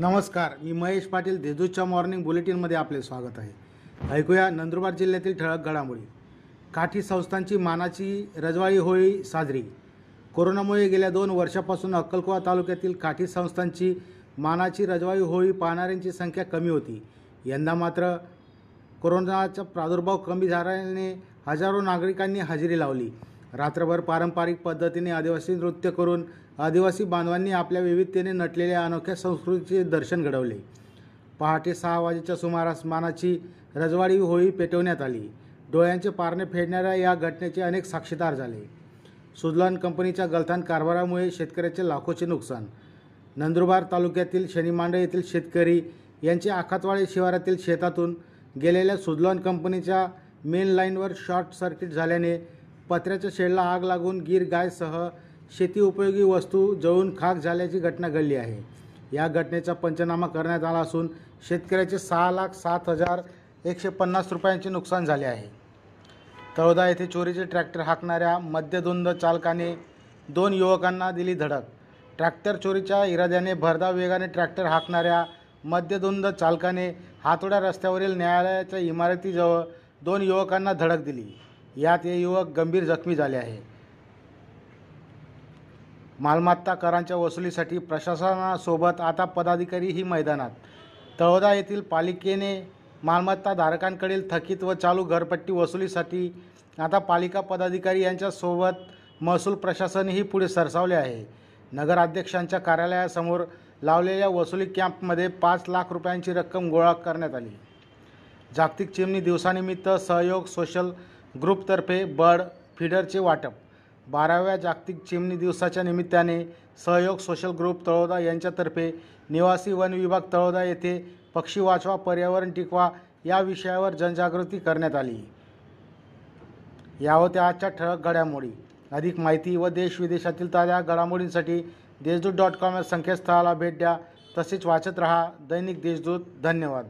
नमस्कार मी महेश पाटील देजूच्या मॉर्निंग बुलेटिनमध्ये आपले स्वागत आहे. ऐकूया नंदुरबार जिल्ह्यातील ठळक घडामोडी. काठी संस्थांची मानाची रजवाळी होळी साजरी. कोरोनामुळे गेल्या दोन वर्षापासून अक्कलकोवा तालुक्यातील काठी संस्थांची मानाची रजवाळी होळी पाहणाऱ्यांची संख्या कमी होती. यंदा मात्र कोरोनाचा प्रादुर्भाव कमी झाल्याने हजारो नागरिकांनी हजेरी लावली. रात्रभर पारंपरिक पद्धतीने आदिवासी नृत्य करून आदिवासी बांधवांनी आपल्या विविधतेने नटलेल्या अनोख्या संस्कृतीचे दर्शन घडवले. पहाटे सहा वाजेच्या सुमारास मानाची रजवाडी होळी पेटवण्यात आली. डोळ्यांचे पारणे फेडणाऱ्या या घटनेचे अनेक साक्षीदार झाले. सुजलॉन कंपनीच्या गलथान कारभारामुळे शेतकऱ्याचे लाखोचे नुकसान. नंदुरबार तालुक्यातील शनिमांडळ येथील शेतकरी यांचे आखातवाडी शिवारातील शेतातून गेलेल्या सुजलॉन कंपनीच्या मेन लाईनवर शॉर्ट सर्किट झाल्याने पत्र्याच्या शेडला आग लागून गीर गायसह शेती उपयोगी वस्तू जळून खाक झाल्याची घटना घडली आहे. या घटनेचा पंचनामा करण्यात आला असून शेतकऱ्याचे सहा लाख सात हजार एकशे पन्नास रुपयांचे नुकसान झाले आहे. तळोदा येथे चोरीचे ट्रॅक्टर हाकणाऱ्या मद्यधुंद चालकाने दोन युवकांना दिली धडक. ट्रॅक्टर चोरीच्या इराद्याने भरधाव वेगाने ट्रॅक्टर हाकणाऱ्या मद्यधुंद चालकाने हातोड्या रस्त्यावरील न्यायालयाच्या इमारतीजवळ दोन युवकांना धडक दिली. यात हे युवक गंभीर जखमी झाले आहे. मालमत्ता करांच्या वसुलीसाठी प्रशासनासोबत आता पदाधिकारीही मैदानात. तळोदा येथील पालिकेने मालमत्ता धारकांकडील थकीत व चालू घरपट्टी वसुलीसाठी आता पालिका पदाधिकारी यांच्यासोबत महसूल प्रशासनही पुढे सरसावले आहे. नगराध्यक्षांच्या कार्यालयासमोर लावलेल्या वसुली कॅम्पमध्ये पाच लाख रुपयांची रक्कम गोळा करण्यात आली. जागतिक चिमणी दिवसानिमित्त सहयोग सोशल ग्रुपतर्फे बर्ड फीडरचे वाटप. बाराव्या जागतिक चिमणी दिवसाच्या निमित्ताने सहयोग सोशल ग्रुप तळोदा यांच्यातर्फे निवासी वन विभाग तळोदा येथे पक्षी वाचवा पर्यावरण टिकवा या विषयावर जनजागृती करण्यात आली. या होत्या आजच्या ठळक घडामोडी. अधिक माहिती व देश विदेशातील ताज्या घडामोडींसाठी देशदूत डॉट कॉम या संकेतस्थळाला भेट द्या. तसेच वाचत रहा दैनिक देशदूत. धन्यवाद.